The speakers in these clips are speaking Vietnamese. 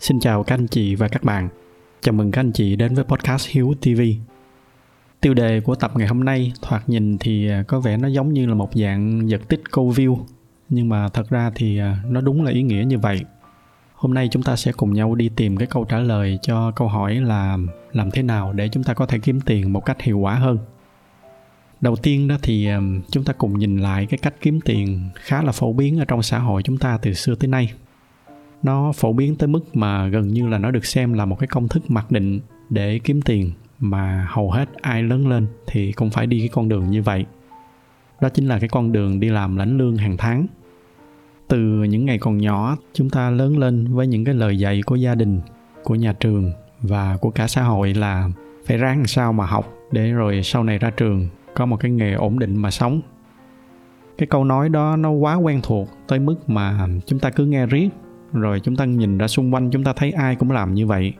Xin chào các anh chị và các bạn. Chào mừng các anh chị đến với podcast Hiếu TV. Tiêu đề của tập ngày hôm nay thoạt nhìn thì à, có vẻ nó giống như là một dạng giật tích câu view, nhưng mà thật ra thì à, nó đúng là ý nghĩa như vậy. Hôm nay chúng ta sẽ cùng nhau đi tìm cái câu trả lời cho câu hỏi là làm thế nào để chúng ta có thể kiếm tiền một cách hiệu quả hơn. Đầu tiên đó thì à, chúng ta cùng nhìn lại cái cách kiếm tiền khá là phổ biến ở trong xã hội chúng ta từ xưa tới nay nó phổ biến tới mức mà gần như là nó được xem là một cái công thức mặc định để kiếm tiền mà hầu hết ai lớn lên thì cũng phải đi cái con đường như vậy. Đó chính là cái con đường đi làm lãnh lương hàng tháng. Từ những ngày còn nhỏ, chúng ta lớn lên với những cái lời dạy của gia đình, của nhà trường và của cả xã hội là phải ráng làm sao mà học để rồi sau này ra trường có một cái nghề ổn định mà sống. Cái câu nói đó nó quá quen thuộc tới mức mà chúng ta cứ nghe riết rồi chúng ta nhìn ra xung quanh, chúng ta thấy ai cũng làm như vậy.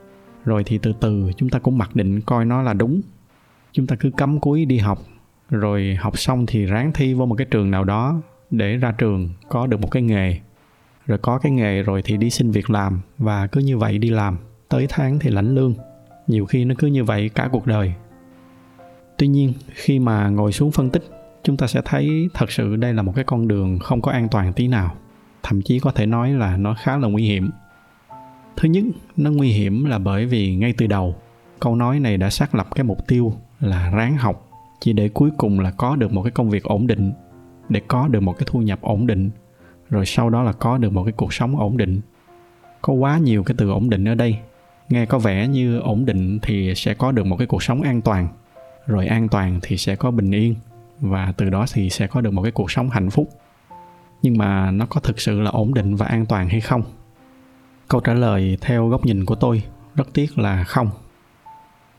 Rồi thì từ từ, chúng ta cũng mặc định coi nó là đúng. Chúng ta cứ cắm cúi đi học. Rồi học xong thì ráng thi vô một cái trường nào đó để ra trường có được một cái nghề. Rồi có cái nghề rồi thì đi xin việc làm và cứ như vậy đi làm. Tới tháng thì lãnh lương. Nhiều khi nó cứ như vậy cả cuộc đời. Tuy nhiên, khi mà ngồi xuống phân tích, chúng ta sẽ thấy thật sự đây là một cái con đường không có an toàn tí nào thậm chí có thể nói là nó khá là nguy hiểm. Thứ nhất, nó nguy hiểm là bởi vì ngay từ đầu, câu nói này đã xác lập cái mục tiêu là ráng học, chỉ để cuối cùng là có được một cái công việc ổn định, để có được một cái thu nhập ổn định, rồi sau đó là có được một cái cuộc sống ổn định. Có quá nhiều cái từ ổn định ở đây. Nghe có vẻ như ổn định thì sẽ có được một cái cuộc sống an toàn, rồi an toàn thì sẽ có bình yên, và từ đó thì sẽ có được một cái cuộc sống hạnh phúc nhưng mà nó có thực sự là ổn định và an toàn hay không? Câu trả lời theo góc nhìn của tôi rất tiếc là không.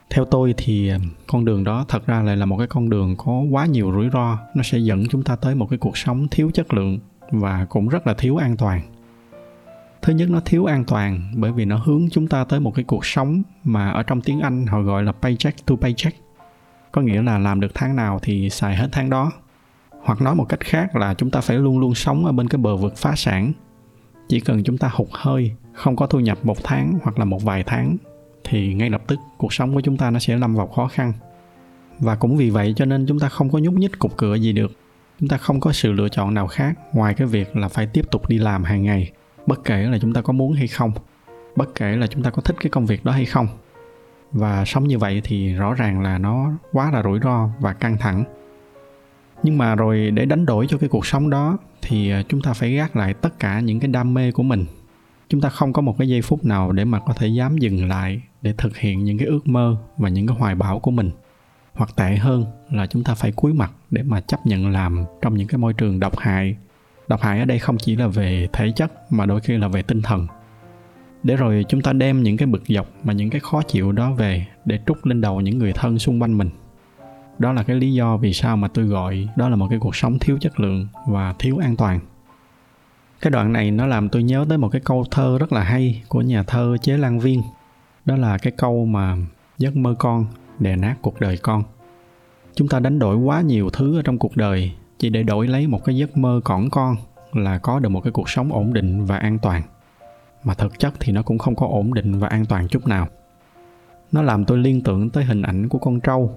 Theo tôi thì con đường đó thật ra lại là một cái con đường có quá nhiều rủi ro. Nó sẽ dẫn chúng ta tới một cái cuộc sống thiếu chất lượng và cũng rất là thiếu an toàn. Thứ nhất, nó thiếu an toàn bởi vì nó hướng chúng ta tới một cái cuộc sống mà ở trong tiếng anh họ gọi là paycheck to paycheck. Có nghĩa là làm được tháng nào thì xài hết tháng đó hoặc nói một cách khác là chúng ta phải luôn luôn sống ở bên cái bờ vực phá sản. Chỉ cần chúng ta hụt hơi, không có thu nhập một tháng hoặc là một vài tháng, thì ngay lập tức cuộc sống của chúng ta nó sẽ lâm vào khó khăn. Và cũng vì vậy cho nên chúng ta không có nhúc nhích cục cửa gì được. Chúng ta không có sự lựa chọn nào khác ngoài cái việc là phải tiếp tục đi làm hàng ngày, bất kể là chúng ta có muốn hay không, bất kể là chúng ta có thích cái công việc đó hay không. Và sống như vậy thì rõ ràng là nó quá là rủi ro và căng thẳng nhưng mà rồi để đánh đổi cho cái cuộc sống đó thì à, chúng ta phải gác lại tất cả những cái đam mê của mình. Chúng ta không có một cái giây phút nào để mà có thể dám dừng lại để thực hiện những cái ước mơ và những cái hoài bão của mình. Hoặc tệ hơn là chúng ta phải cúi mặt để mà chấp nhận làm trong những cái môi trường độc hại. Độc hại ở đây không chỉ là về thể chất mà đôi khi là về tinh thần. Để rồi chúng ta đem những cái bực dọc mà những cái khó chịu đó về để trút lên đầu những người thân xung quanh mình đó là cái lý do vì sao mà tôi gọi đó là một cái cuộc sống thiếu chất lượng và thiếu an toàn. Cái đoạn này nó làm tôi nhớ tới một cái câu thơ rất là hay của nhà thơ chế lan viên. Đó là cái câu mà giấc mơ con đè nát cuộc đời con. Chúng ta đánh đổi quá nhiều thứ ở trong cuộc đời chỉ để đổi lấy một cái giấc mơ cỏn con là có được một cái cuộc sống ổn định và an toàn. Mà thực chất thì nó cũng không có ổn định và an toàn chút nào. Nó làm tôi liên tưởng tới hình ảnh của con trâu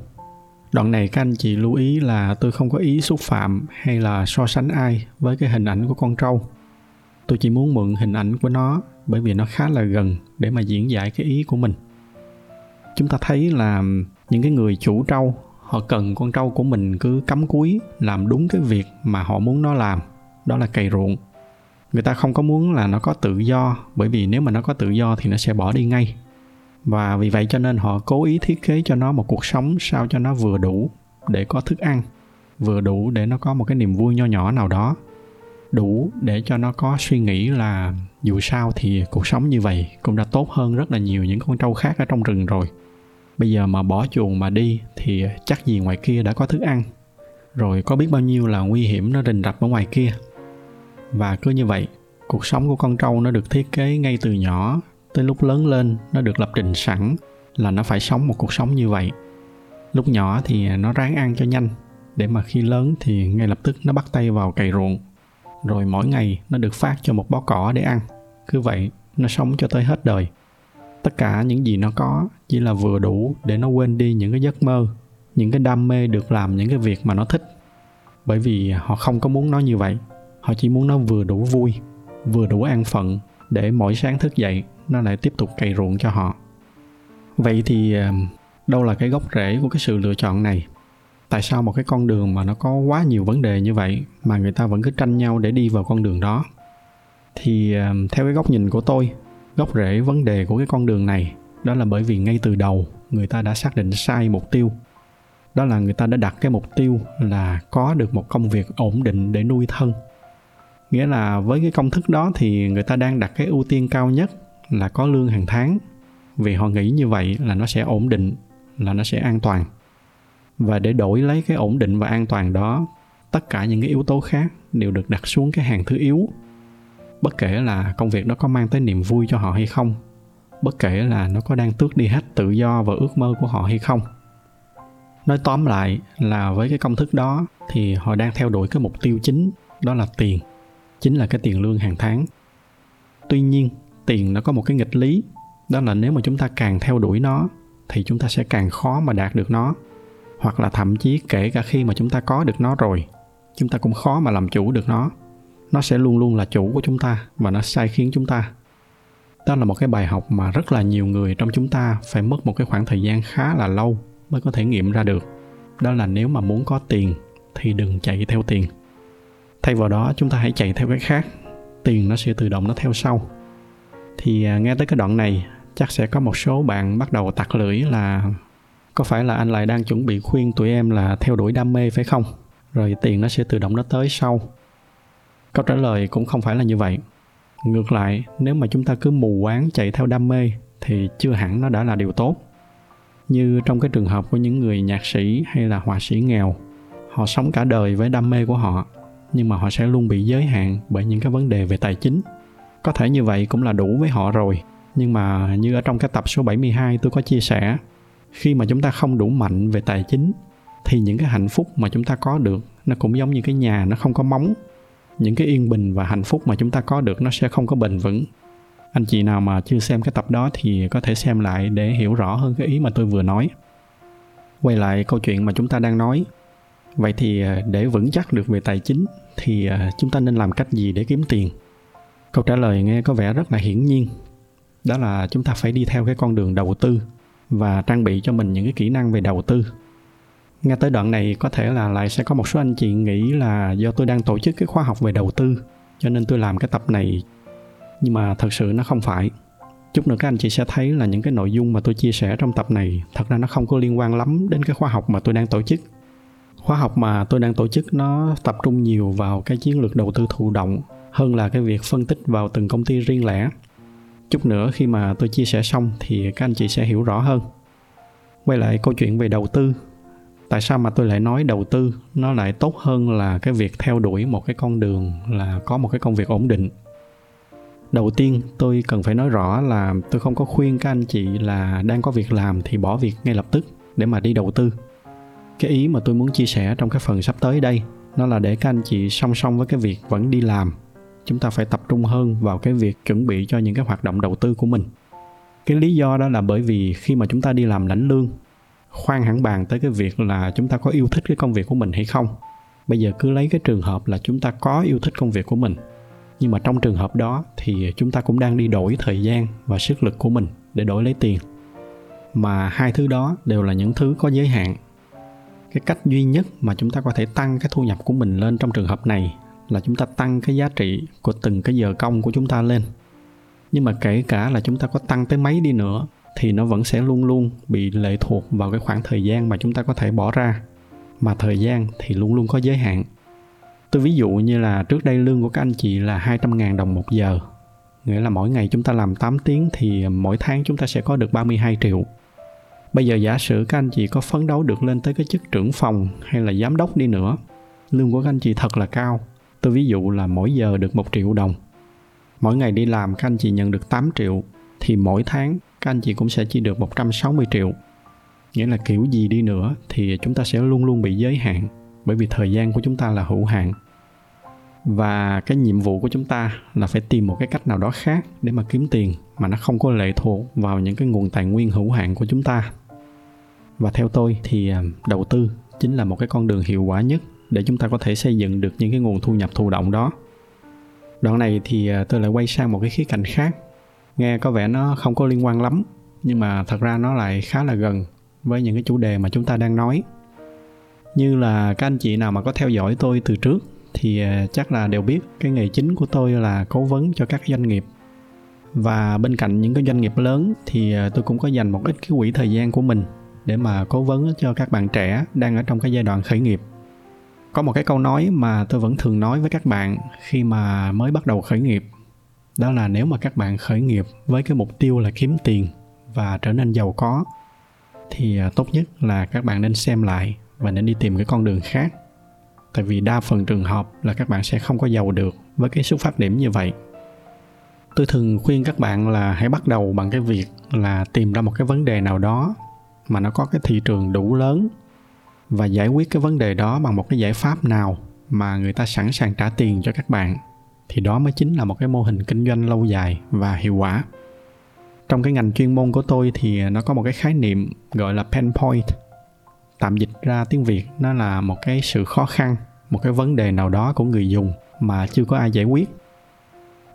đoạn này các anh chị lưu ý là tôi không có ý xúc phạm hay là so sánh ai với cái hình ảnh của con trâu. Tôi chỉ muốn mượn hình ảnh của nó bởi vì nó khá là gần để mà diễn giải cái ý của mình. Chúng ta thấy là những cái người chủ trâu, họ cần con trâu của mình cứ cắm cúi làm đúng cái việc mà họ muốn nó làm, đó là cày ruộng. Người ta không có muốn là nó có tự do bởi vì nếu mà nó có tự do thì nó sẽ bỏ đi ngay và vì vậy cho nên họ cố ý thiết kế cho nó một cuộc sống sao cho nó vừa đủ để có thức ăn, vừa đủ để nó có một cái niềm vui nho nhỏ nào đó, đủ để cho nó có suy nghĩ là dù sao thì cuộc sống như vậy cũng đã tốt hơn rất là nhiều những con trâu khác ở trong rừng rồi. Bây giờ mà bỏ chuồng mà đi thì chắc gì ngoài kia đã có thức ăn, rồi có biết bao nhiêu là nguy hiểm nó rình rập ở ngoài kia. Và cứ như vậy, cuộc sống của con trâu nó được thiết kế ngay từ nhỏ tới lúc lớn lên nó được lập trình sẵn là nó phải sống một cuộc sống như vậy. Lúc nhỏ thì nó ráng ăn cho nhanh, để mà khi lớn thì ngay lập tức nó bắt tay vào cày ruộng. Rồi mỗi ngày nó được phát cho một bó cỏ để ăn. Cứ vậy, nó sống cho tới hết đời. Tất cả những gì nó có chỉ là vừa đủ để nó quên đi những cái giấc mơ, những cái đam mê được làm những cái việc mà nó thích. Bởi vì họ không có muốn nó như vậy. Họ chỉ muốn nó vừa đủ vui, vừa đủ an phận để mỗi sáng thức dậy nó lại tiếp tục cày ruộng cho họ. Vậy thì ờ, đâu là cái gốc rễ của cái sự lựa chọn này? Tại sao một cái con đường mà nó có quá nhiều vấn đề như vậy mà người ta vẫn cứ tranh nhau để đi vào con đường đó? Thì ờ, theo cái góc nhìn của tôi, gốc rễ vấn đề của cái con đường này đó là bởi vì ngay từ đầu người ta đã xác định sai mục tiêu. Đó là người ta đã đặt cái mục tiêu là có được một công việc ổn định để nuôi thân. Nghĩa là với cái công thức đó thì người ta đang đặt cái ưu tiên cao nhất là có lương hàng tháng. Vì họ nghĩ như vậy là nó sẽ ổn định, là nó sẽ an toàn. Và để đổi lấy cái ổn định và an toàn đó, tất cả những cái yếu tố khác đều được đặt xuống cái hàng thứ yếu. Bất kể là công việc đó có mang tới niềm vui cho họ hay không, bất kể là nó có đang tước đi hết tự do và ước mơ của họ hay không. Nói tóm lại là với cái công thức đó thì họ đang theo đuổi cái mục tiêu chính, đó là tiền. Chính là cái tiền lương hàng tháng. Tuy nhiên tiền nó có một cái nghịch lý, đó là nếu mà chúng ta càng theo đuổi nó thì chúng ta sẽ càng khó mà đạt được nó. Hoặc là thậm chí kể cả khi mà chúng ta có được nó rồi, chúng ta cũng khó mà làm chủ được nó. Nó sẽ luôn luôn là chủ của chúng ta và nó sai khiến chúng ta. Đó là một cái bài học mà rất là nhiều người trong chúng ta phải mất một cái khoảng thời gian khá là lâu mới có thể nghiệm ra được. Đó là nếu mà muốn có tiền thì đừng chạy theo tiền. Thay vào đó, chúng ta hãy chạy theo cái khác. Tiền nó sẽ tự động nó theo sau thì à, nghe tới cái đoạn này, chắc sẽ có một số bạn bắt đầu tặc lưỡi là có phải là anh lại đang chuẩn bị khuyên tụi em là theo đuổi đam mê phải không? Rồi tiền nó sẽ tự động nó tới sau. Câu trả lời cũng không phải là như vậy. Ngược lại, nếu mà chúng ta cứ mù quáng chạy theo đam mê, thì chưa hẳn nó đã là điều tốt. Như trong cái trường hợp của những người nhạc sĩ hay là họa sĩ nghèo, họ sống cả đời với đam mê của họ, nhưng mà họ sẽ luôn bị giới hạn bởi những cái vấn đề về tài chính có thể như vậy cũng là đủ với họ rồi. Nhưng mà như ở trong cái tập số 72 tôi có chia sẻ, khi mà chúng ta không đủ mạnh về tài chính, thì những cái hạnh phúc mà chúng ta có được, nó cũng giống như cái nhà, nó không có móng. Những cái yên bình và hạnh phúc mà chúng ta có được, nó sẽ không có bền vững. Anh chị nào mà chưa xem cái tập đó thì có thể xem lại để hiểu rõ hơn cái ý mà tôi vừa nói. Quay lại câu chuyện mà chúng ta đang nói. Vậy thì à, để vững chắc được về tài chính thì à, chúng ta nên làm cách gì để kiếm tiền? Câu trả lời nghe có vẻ rất là hiển nhiên. Đó là chúng ta phải đi theo cái con đường đầu tư và trang bị cho mình những cái kỹ năng về đầu tư. Nghe tới đoạn này có thể là lại sẽ có một số anh chị nghĩ là do tôi đang tổ chức cái khóa học về đầu tư, cho nên tôi làm cái tập này. Nhưng mà thật sự nó không phải. Chút nữa các anh chị sẽ thấy là những cái nội dung mà tôi chia sẻ trong tập này thật ra nó không có liên quan lắm đến cái khóa học mà tôi đang tổ chức. Khóa học mà tôi đang tổ chức nó tập trung nhiều vào cái chiến lược đầu tư thụ động hơn là cái việc phân tích vào từng công ty riêng lẻ. Chút nữa khi mà tôi chia sẻ xong thì các anh chị sẽ hiểu rõ hơn. Quay lại câu chuyện về đầu tư. Tại sao mà tôi lại nói đầu tư? Nó lại tốt hơn là cái việc theo đuổi một cái con đường là có một cái công việc ổn định. Đầu tiên, tôi cần phải nói rõ là tôi không có khuyên các anh chị là đang có việc làm thì bỏ việc ngay lập tức để mà đi đầu tư. Cái ý mà tôi muốn chia sẻ trong cái phần sắp tới đây, nó là để các anh chị song song với cái việc vẫn đi làm chúng ta phải tập trung hơn vào cái việc chuẩn bị cho những cái hoạt động đầu tư của mình. Cái lý do đó là bởi vì khi mà chúng ta đi làm lãnh lương, khoan hẳn bàn tới cái việc là chúng ta có yêu thích cái công việc của mình hay không. Bây giờ cứ lấy cái trường hợp là chúng ta có yêu thích công việc của mình, nhưng mà trong trường hợp đó thì chúng ta cũng đang đi đổi thời gian và sức lực của mình để đổi lấy tiền. Mà hai thứ đó đều là những thứ có giới hạn. Cái cách duy nhất mà chúng ta có thể tăng cái thu nhập của mình lên trong trường hợp này là chúng ta tăng cái giá trị của từng cái giờ công của chúng ta lên. Nhưng mà kể cả là chúng ta có tăng tới mấy đi nữa, thì nó vẫn sẽ luôn luôn bị lệ thuộc vào cái khoảng thời gian mà chúng ta có thể bỏ ra. Mà thời gian thì luôn luôn có giới hạn. Tôi ví dụ như là trước đây lương của các anh chị là 200.000 đồng một giờ. Nghĩa là mỗi ngày chúng ta làm 8 tiếng thì mỗi tháng chúng ta sẽ có được 32 triệu. Bây giờ giả sử các anh chị có phấn đấu được lên tới cái chức trưởng phòng hay là giám đốc đi nữa, lương của các anh chị thật là cao tôi ví dụ là mỗi giờ được một triệu đồng. Mỗi ngày đi làm, các anh chị nhận được 8 triệu. Thì mỗi tháng, các anh chị cũng sẽ chỉ được 160 triệu. Nghĩa là kiểu gì đi nữa thì chúng ta sẽ luôn luôn bị giới hạn, bởi vì thời gian của chúng ta là hữu hạn. Và cái nhiệm vụ của chúng ta là phải tìm một cái cách nào đó khác để mà kiếm tiền mà nó không có lệ thuộc vào những cái nguồn tài nguyên hữu hạn của chúng ta. Và theo tôi thì à, đầu tư chính là một cái con đường hiệu quả nhất để chúng ta có thể xây dựng được những cái nguồn thu nhập thụ động đó. Đoạn này thì à, tôi lại quay sang một cái khía cạnh khác. Nghe có vẻ nó không có liên quan lắm, nhưng mà thật ra nó lại khá là gần với những cái chủ đề mà chúng ta đang nói. Như là các anh chị nào mà có theo dõi tôi từ trước thì à, chắc là đều biết cái nghề chính của tôi là cố vấn cho các doanh nghiệp. Và bên cạnh những cái doanh nghiệp lớn thì à, tôi cũng có dành một ít cái quỹ thời gian của mình để mà cố vấn cho các bạn trẻ đang ở trong cái giai đoạn khởi nghiệp có một cái câu nói mà tôi vẫn thường nói với các bạn khi mà mới bắt đầu khởi nghiệp. Đó là nếu mà các bạn khởi nghiệp với cái mục tiêu là kiếm tiền và trở nên giàu có, thì à, tốt nhất là các bạn nên xem lại và nên đi tìm cái con đường khác. Tại vì đa phần trường hợp là các bạn sẽ không có giàu được với cái xuất phát điểm như vậy. Tôi thường khuyên các bạn là hãy bắt đầu bằng cái việc là tìm ra một cái vấn đề nào đó mà nó có cái thị trường đủ lớn và giải quyết cái vấn đề đó bằng một cái giải pháp nào mà người ta sẵn sàng trả tiền cho các bạn, thì đó mới chính là một cái mô hình kinh doanh lâu dài và hiệu quả. Trong cái ngành chuyên môn của tôi thì nó có một cái khái niệm gọi là pain point, tạm dịch ra tiếng việt, nó là một cái sự khó khăn, một cái vấn đề nào đó của người dùng mà chưa có ai giải quyết.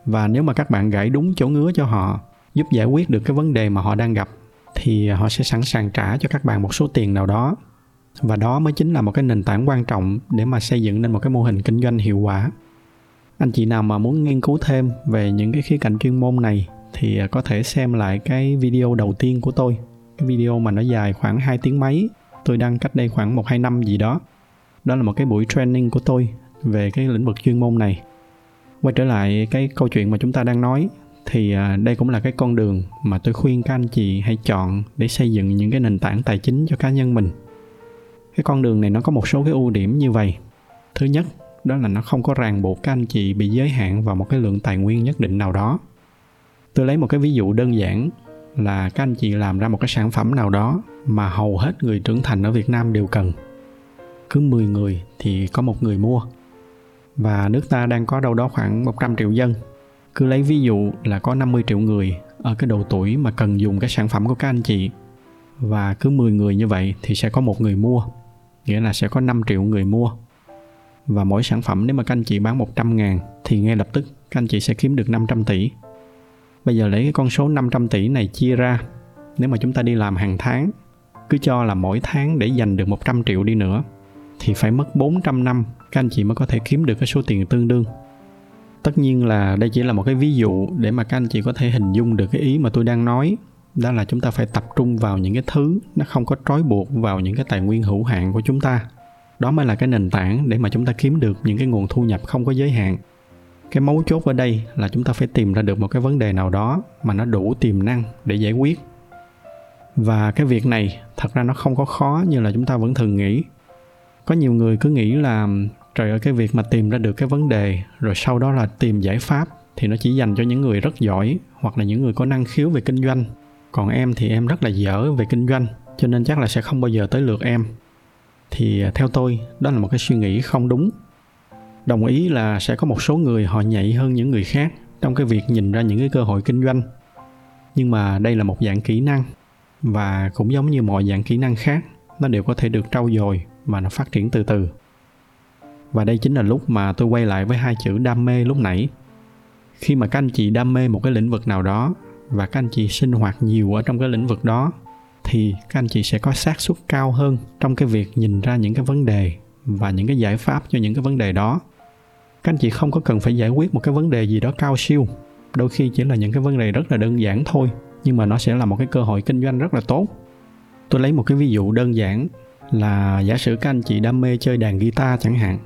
Và nếu mà các bạn gãy đúng chỗ ngứa cho họ, giúp giải quyết được cái vấn đề mà họ đang gặp, thì họ sẽ sẵn sàng trả cho các bạn một số tiền nào đó và đó mới chính là một cái nền tảng quan trọng để mà xây dựng nên một cái mô hình kinh doanh hiệu quả. Anh chị nào mà muốn nghiên cứu thêm về những cái khía cạnh chuyên môn này thì à, có thể xem lại cái video đầu tiên của tôi. Cái video mà nó dài khoảng 2 tiếng mấy, tôi đăng cách đây khoảng một hai năm gì đó. Đó là một cái buổi training của tôi về cái lĩnh vực chuyên môn này. Quay trở lại cái câu chuyện mà chúng ta đang nói thì à, đây cũng là cái con đường mà tôi khuyên các anh chị hãy chọn để xây dựng những cái nền tảng tài chính cho cá nhân mình cái con đường này nó có một số cái ưu điểm như vậy thứ nhất, đó là nó không có ràng buộc các anh chị bị giới hạn vào một cái lượng tài nguyên nhất định nào đó tôi lấy một cái ví dụ đơn giản là các anh chị làm ra một cái sản phẩm nào đó mà hầu hết người trưởng thành ở Việt Nam đều cần. Cứ 10 người thì có một người mua. Và nước ta đang có đâu đó khoảng 100 triệu dân. Cứ lấy ví dụ là có 50 triệu người ở cái độ tuổi mà cần dùng cái sản phẩm của các anh chị. Và cứ 10 người như vậy thì sẽ có một người mua. Nghĩa là sẽ có 5 triệu người mua. Và mỗi sản phẩm nếu mà các anh chị bán 100 ngàn thì ngay lập tức các anh chị sẽ kiếm được 500 tỷ. Bây giờ lấy cái con số 500 tỷ này chia ra. Nếu mà chúng ta đi làm hàng tháng, Cứ cho là mỗi tháng để dành được 100 triệu đi nữa, Thì phải mất 400 năm Các anh chị mới có thể kiếm được cái số tiền tương đương. Tất nhiên là đây chỉ là một cái ví dụ Để mà các anh chị có thể hình dung được cái ý mà tôi đang nói. Đó là chúng ta phải tập trung vào những cái thứ Nó không có trói buộc vào những cái tài nguyên hữu hạn của chúng ta. Đó mới là cái nền tảng để mà chúng ta kiếm được những cái nguồn thu nhập không có giới hạn. Cái mấu chốt ở đây là chúng ta phải tìm ra được một cái vấn đề nào đó mà nó đủ tiềm năng để giải quyết. Và cái việc này thật ra nó không có khó như là chúng ta vẫn thường nghĩ. Có nhiều người cứ nghĩ là, trời ơi, cái việc mà tìm ra được cái vấn đề rồi sau đó là tìm giải pháp thì nó chỉ dành cho những người rất giỏi hoặc là những người có năng khiếu về kinh doanh còn em thì em rất là dở về kinh doanh, cho nên chắc là sẽ không bao giờ tới lượt em. Thì à, theo tôi, đó là một cái suy nghĩ không đúng. Đồng ý là sẽ có một số người họ nhạy hơn những người khác trong cái việc nhìn ra những cái cơ hội kinh doanh. Nhưng mà đây là một dạng kỹ năng, và cũng giống như mọi dạng kỹ năng khác, nó đều có thể được trau dồi mà nó phát triển từ từ. Và đây chính là lúc mà tôi quay lại với hai chữ đam mê lúc nãy. Khi mà các anh chị đam mê một cái lĩnh vực nào đó và các anh chị sinh hoạt nhiều ở trong cái lĩnh vực đó, thì các anh chị sẽ có xác suất cao hơn trong cái việc nhìn ra những cái vấn đề và những cái giải pháp cho những cái vấn đề đó. Các anh chị không có cần phải giải quyết một cái vấn đề gì đó cao siêu. Đôi khi chỉ là những cái vấn đề rất là đơn giản thôi, nhưng mà nó sẽ là một cái cơ hội kinh doanh rất là tốt. Tôi lấy một cái ví dụ đơn giản là giả sử các anh chị đam mê chơi đàn guitar chẳng hạn.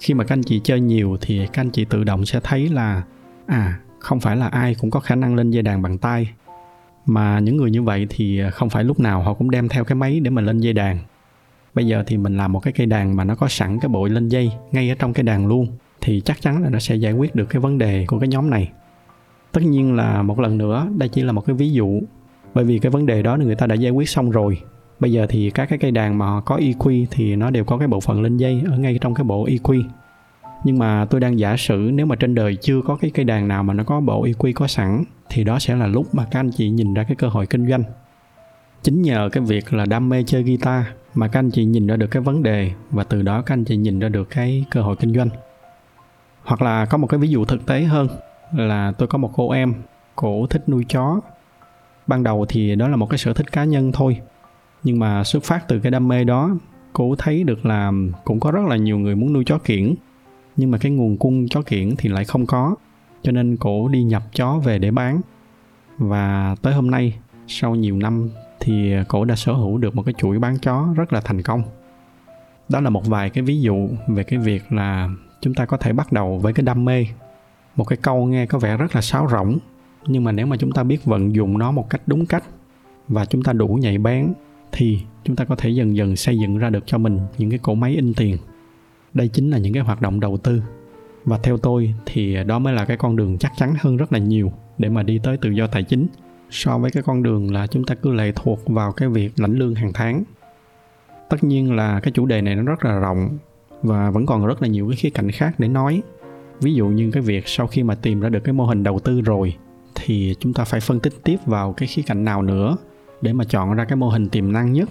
Khi mà các anh chị chơi nhiều thì các anh chị tự động sẽ thấy là à không phải là ai cũng có khả năng lên dây đàn bằng tay. Mà những người như vậy thì à, không phải lúc nào họ cũng đem theo cái máy để mà lên dây đàn. Bây giờ thì mình làm một cái cây đàn mà nó có sẵn cái bội lên dây ngay ở trong cái đàn luôn, thì chắc chắn là nó sẽ giải quyết được cái vấn đề của cái nhóm này. Tất nhiên là một lần nữa, đây chỉ là một cái ví dụ, bởi vì cái vấn đề đó người ta đã giải quyết xong rồi. Bây giờ thì các cái cây đàn mà có EQ thì nó đều có cái bộ phận lên dây ở ngay trong cái bộ EQ nhưng mà tôi đang giả sử nếu mà trên đời chưa có cái cây đàn nào mà nó có bộ EQ có sẵn, thì đó sẽ là lúc mà các anh chị nhìn ra cái cơ hội kinh doanh. Chính nhờ cái việc là đam mê chơi guitar mà các anh chị nhìn ra được cái vấn đề và từ đó các anh chị nhìn ra được cái cơ hội kinh doanh. Hoặc là có một cái ví dụ thực tế hơn là tôi có một cô em cổ thích nuôi chó. Ban đầu thì đó là một cái sở thích cá nhân thôi, nhưng mà xuất phát từ cái đam mê đó, cô thấy được là cũng có rất là nhiều người muốn nuôi chó kiển nhưng mà cái nguồn cung chó kiển thì lại không có, cho nên cổ đi nhập chó về để bán. Và tới hôm nay, sau nhiều năm, thì cổ đã sở hữu được một cái chuỗi bán chó rất là thành công. Đó là một vài cái ví dụ về cái việc là chúng ta có thể bắt đầu với cái đam mê. Một cái câu nghe có vẻ rất là sáo rỗng, nhưng mà nếu mà chúng ta biết vận dụng nó một cách đúng cách và chúng ta đủ nhạy bén, thì chúng ta có thể dần dần xây dựng ra được cho mình những cái cỗ máy in tiền đây chính là những cái hoạt động đầu tư. Và theo tôi thì đó mới là cái con đường chắc chắn hơn rất là nhiều để mà đi tới tự do tài chính. So với cái con đường là chúng ta cứ lệ thuộc vào cái việc lãnh lương hàng tháng. Tất nhiên là cái chủ đề này nó rất là rộng và vẫn còn rất là nhiều cái khía cạnh khác để nói. Ví dụ như cái việc sau khi mà tìm ra được cái mô hình đầu tư rồi thì chúng ta phải phân tích tiếp vào cái khía cạnh nào nữa để mà chọn ra cái mô hình tiềm năng nhất.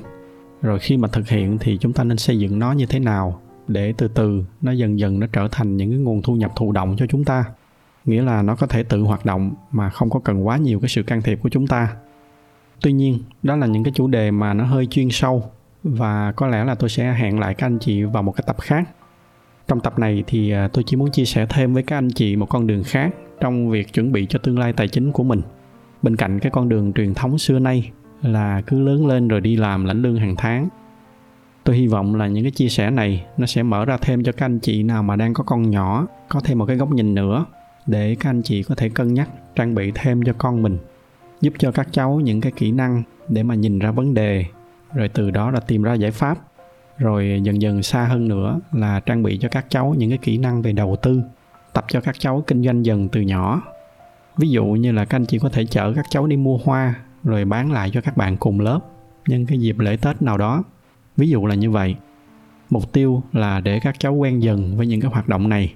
Rồi khi mà thực hiện thì chúng ta nên xây dựng nó như thế nào để từ từ nó dần dần nó trở thành những cái nguồn thu nhập thụ động cho chúng ta. Nghĩa là nó có thể tự hoạt động mà không có cần quá nhiều cái sự can thiệp của chúng ta. Tuy nhiên, đó là những cái chủ đề mà nó hơi chuyên sâu và có lẽ là tôi sẽ hẹn lại các anh chị vào một cái tập khác. Trong tập này thì à, tôi chỉ muốn chia sẻ thêm với các anh chị một con đường khác trong việc chuẩn bị cho tương lai tài chính của mình. Bên cạnh cái con đường truyền thống xưa nay là cứ lớn lên rồi đi làm lãnh lương hàng tháng tôi hy vọng là những cái chia sẻ này nó sẽ mở ra thêm cho các anh chị nào mà đang có con nhỏ, có thêm một cái góc nhìn nữa, để các anh chị có thể cân nhắc, trang bị thêm cho con mình, giúp cho các cháu những cái kỹ năng để mà nhìn ra vấn đề, rồi từ đó là tìm ra giải pháp, rồi dần dần xa hơn nữa là trang bị cho các cháu những cái kỹ năng về đầu tư, tập cho các cháu kinh doanh dần từ nhỏ. Ví dụ như là các anh chị có thể chở các cháu đi mua hoa, rồi bán lại cho các bạn cùng lớp, nhân cái dịp lễ tết nào đó ví dụ là như vậy. Mục tiêu là để các cháu quen dần với những cái hoạt động này.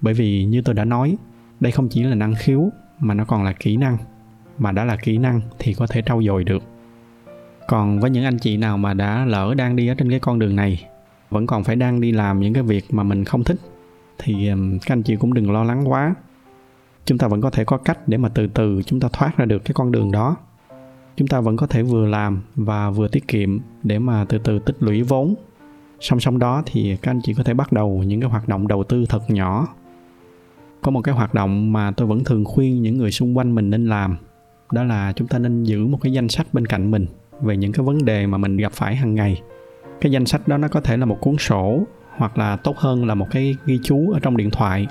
Bởi vì như tôi đã nói, đây không chỉ là năng khiếu mà nó còn là kỹ năng. Mà đã là kỹ năng thì có thể trau dồi được. Còn với những anh chị nào mà đã lỡ đang đi ở trên cái con đường này, vẫn còn phải đang đi làm những cái việc mà mình không thích, thì các anh chị cũng đừng lo lắng quá. Chúng ta vẫn có thể có cách để mà từ từ chúng ta thoát ra được cái con đường đó chúng ta vẫn có thể vừa làm và vừa tiết kiệm để mà từ từ tích lũy vốn. Song song đó thì các anh chị có thể bắt đầu những cái hoạt động đầu tư thật nhỏ. Có một cái hoạt động mà tôi vẫn thường khuyên những người xung quanh mình nên làm, đó là chúng ta nên giữ một cái danh sách bên cạnh mình về những cái vấn đề mà mình gặp phải hàng ngày. Cái danh sách đó nó có thể là một cuốn sổ hoặc là tốt hơn là một cái ghi chú ở trong điện thoại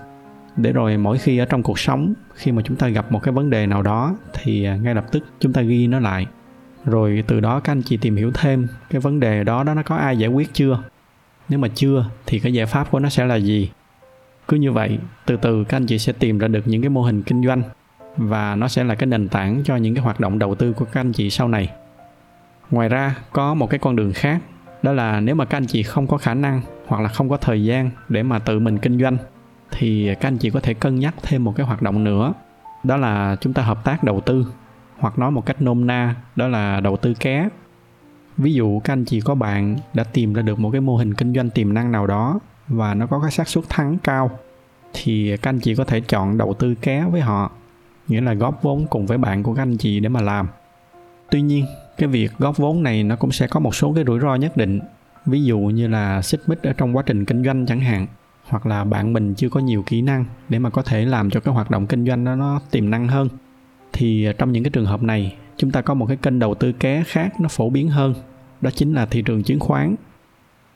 để rồi mỗi khi ở trong cuộc sống, khi mà chúng ta gặp một cái vấn đề nào đó, thì à, ngay lập tức chúng ta ghi nó lại. Rồi từ đó các anh chị tìm hiểu thêm cái vấn đề đó đó nó có ai giải quyết chưa? Nếu mà chưa, thì cái giải pháp của nó sẽ là gì? Cứ như vậy, từ từ các anh chị sẽ tìm ra được những cái mô hình kinh doanh và nó sẽ là cái nền tảng cho những cái hoạt động đầu tư của các anh chị sau này. Ngoài ra, có một cái con đường khác, đó là nếu mà các anh chị không có khả năng hoặc là không có thời gian để mà tự mình kinh doanh thì các anh chị có thể cân nhắc thêm một cái hoạt động nữa. Đó là chúng ta hợp tác đầu tư, hoặc nói một cách nôm na, đó là đầu tư ké. Ví dụ các anh chị có bạn đã tìm ra được một cái mô hình kinh doanh tiềm năng nào đó và nó có cái xác suất thắng cao, thì các anh chị có thể chọn đầu tư ké với họ, nghĩa là góp vốn cùng với bạn của các anh chị để mà làm. Tuy nhiên, cái việc góp vốn này nó cũng sẽ có một số cái rủi ro nhất định. Ví dụ như là xích mích ở trong quá trình kinh doanh chẳng hạn hoặc là bạn mình chưa có nhiều kỹ năng để mà có thể làm cho cái hoạt động kinh doanh đó nó tiềm năng hơn. Thì à, trong những cái trường hợp này, chúng ta có một cái kênh đầu tư ké khác nó phổ biến hơn, đó chính là thị trường chứng khoán.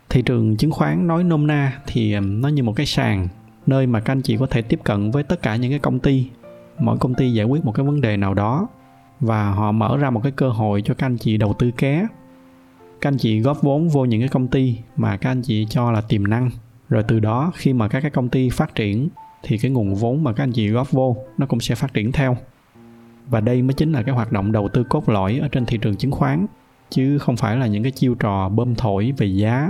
Thị trường chứng khoán nói nôm na thì à, nó như một cái sàn nơi mà các anh chị có thể tiếp cận với tất cả những cái công ty. Mỗi công ty giải quyết một cái vấn đề nào đó và họ mở ra một cái cơ hội cho các anh chị đầu tư ké. Các anh chị góp vốn vô những cái công ty mà các anh chị cho là tiềm năng rồi từ đó, khi mà các cái công ty phát triển, thì cái nguồn vốn mà các anh chị góp vô, nó cũng sẽ phát triển theo. Và đây mới chính là cái hoạt động đầu tư cốt lõi ở trên thị trường chứng khoán, chứ không phải là những cái chiêu trò bơm thổi về giá,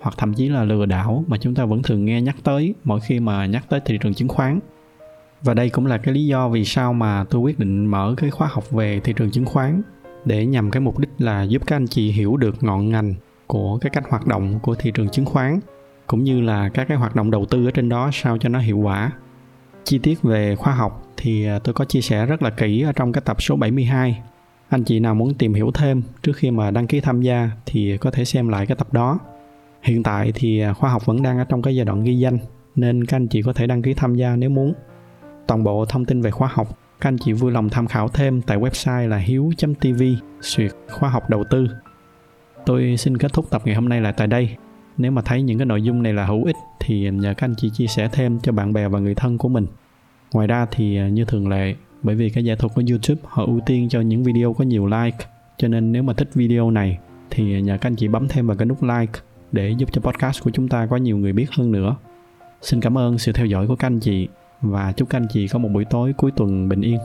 hoặc thậm chí là lừa đảo mà chúng ta vẫn thường nghe nhắc tới mỗi khi mà nhắc tới thị trường chứng khoán. Và đây cũng là cái lý do vì sao mà tôi quyết định mở cái khóa học về thị trường chứng khoán, để nhằm cái mục đích là giúp các anh chị hiểu được ngọn ngành của cái cách hoạt động của thị trường chứng khoán cũng như là các cái hoạt động đầu tư ở trên đó sao cho nó hiệu quả. Chi tiết về khoa học thì à, tôi có chia sẻ rất là kỹ ở trong cái tập số 72. Anh chị nào muốn tìm hiểu thêm trước khi mà đăng ký tham gia thì có thể xem lại cái tập đó. Hiện tại thì à, khoa học vẫn đang ở trong cái giai đoạn ghi danh, nên các anh chị có thể đăng ký tham gia nếu muốn. Toàn bộ thông tin về khoa học, các anh chị vui lòng tham khảo thêm tại website là hiếu.tv suyệt khoa học đầu tư. Tôi xin kết thúc tập ngày hôm nay lại tại đây. Nếu mà thấy những cái nội dung này là hữu ích thì nhờ các anh chị chia sẻ thêm cho bạn bè và người thân của mình. Ngoài ra thì à, như thường lệ, bởi vì cái giải thuật của YouTube họ ưu tiên cho những video có nhiều like, cho nên nếu mà thích video này thì nhờ các anh chị bấm thêm vào cái nút like để giúp cho podcast của chúng ta có nhiều người biết hơn nữa. Xin cảm ơn sự theo dõi của các anh chị và chúc các anh chị có một buổi tối cuối tuần bình yên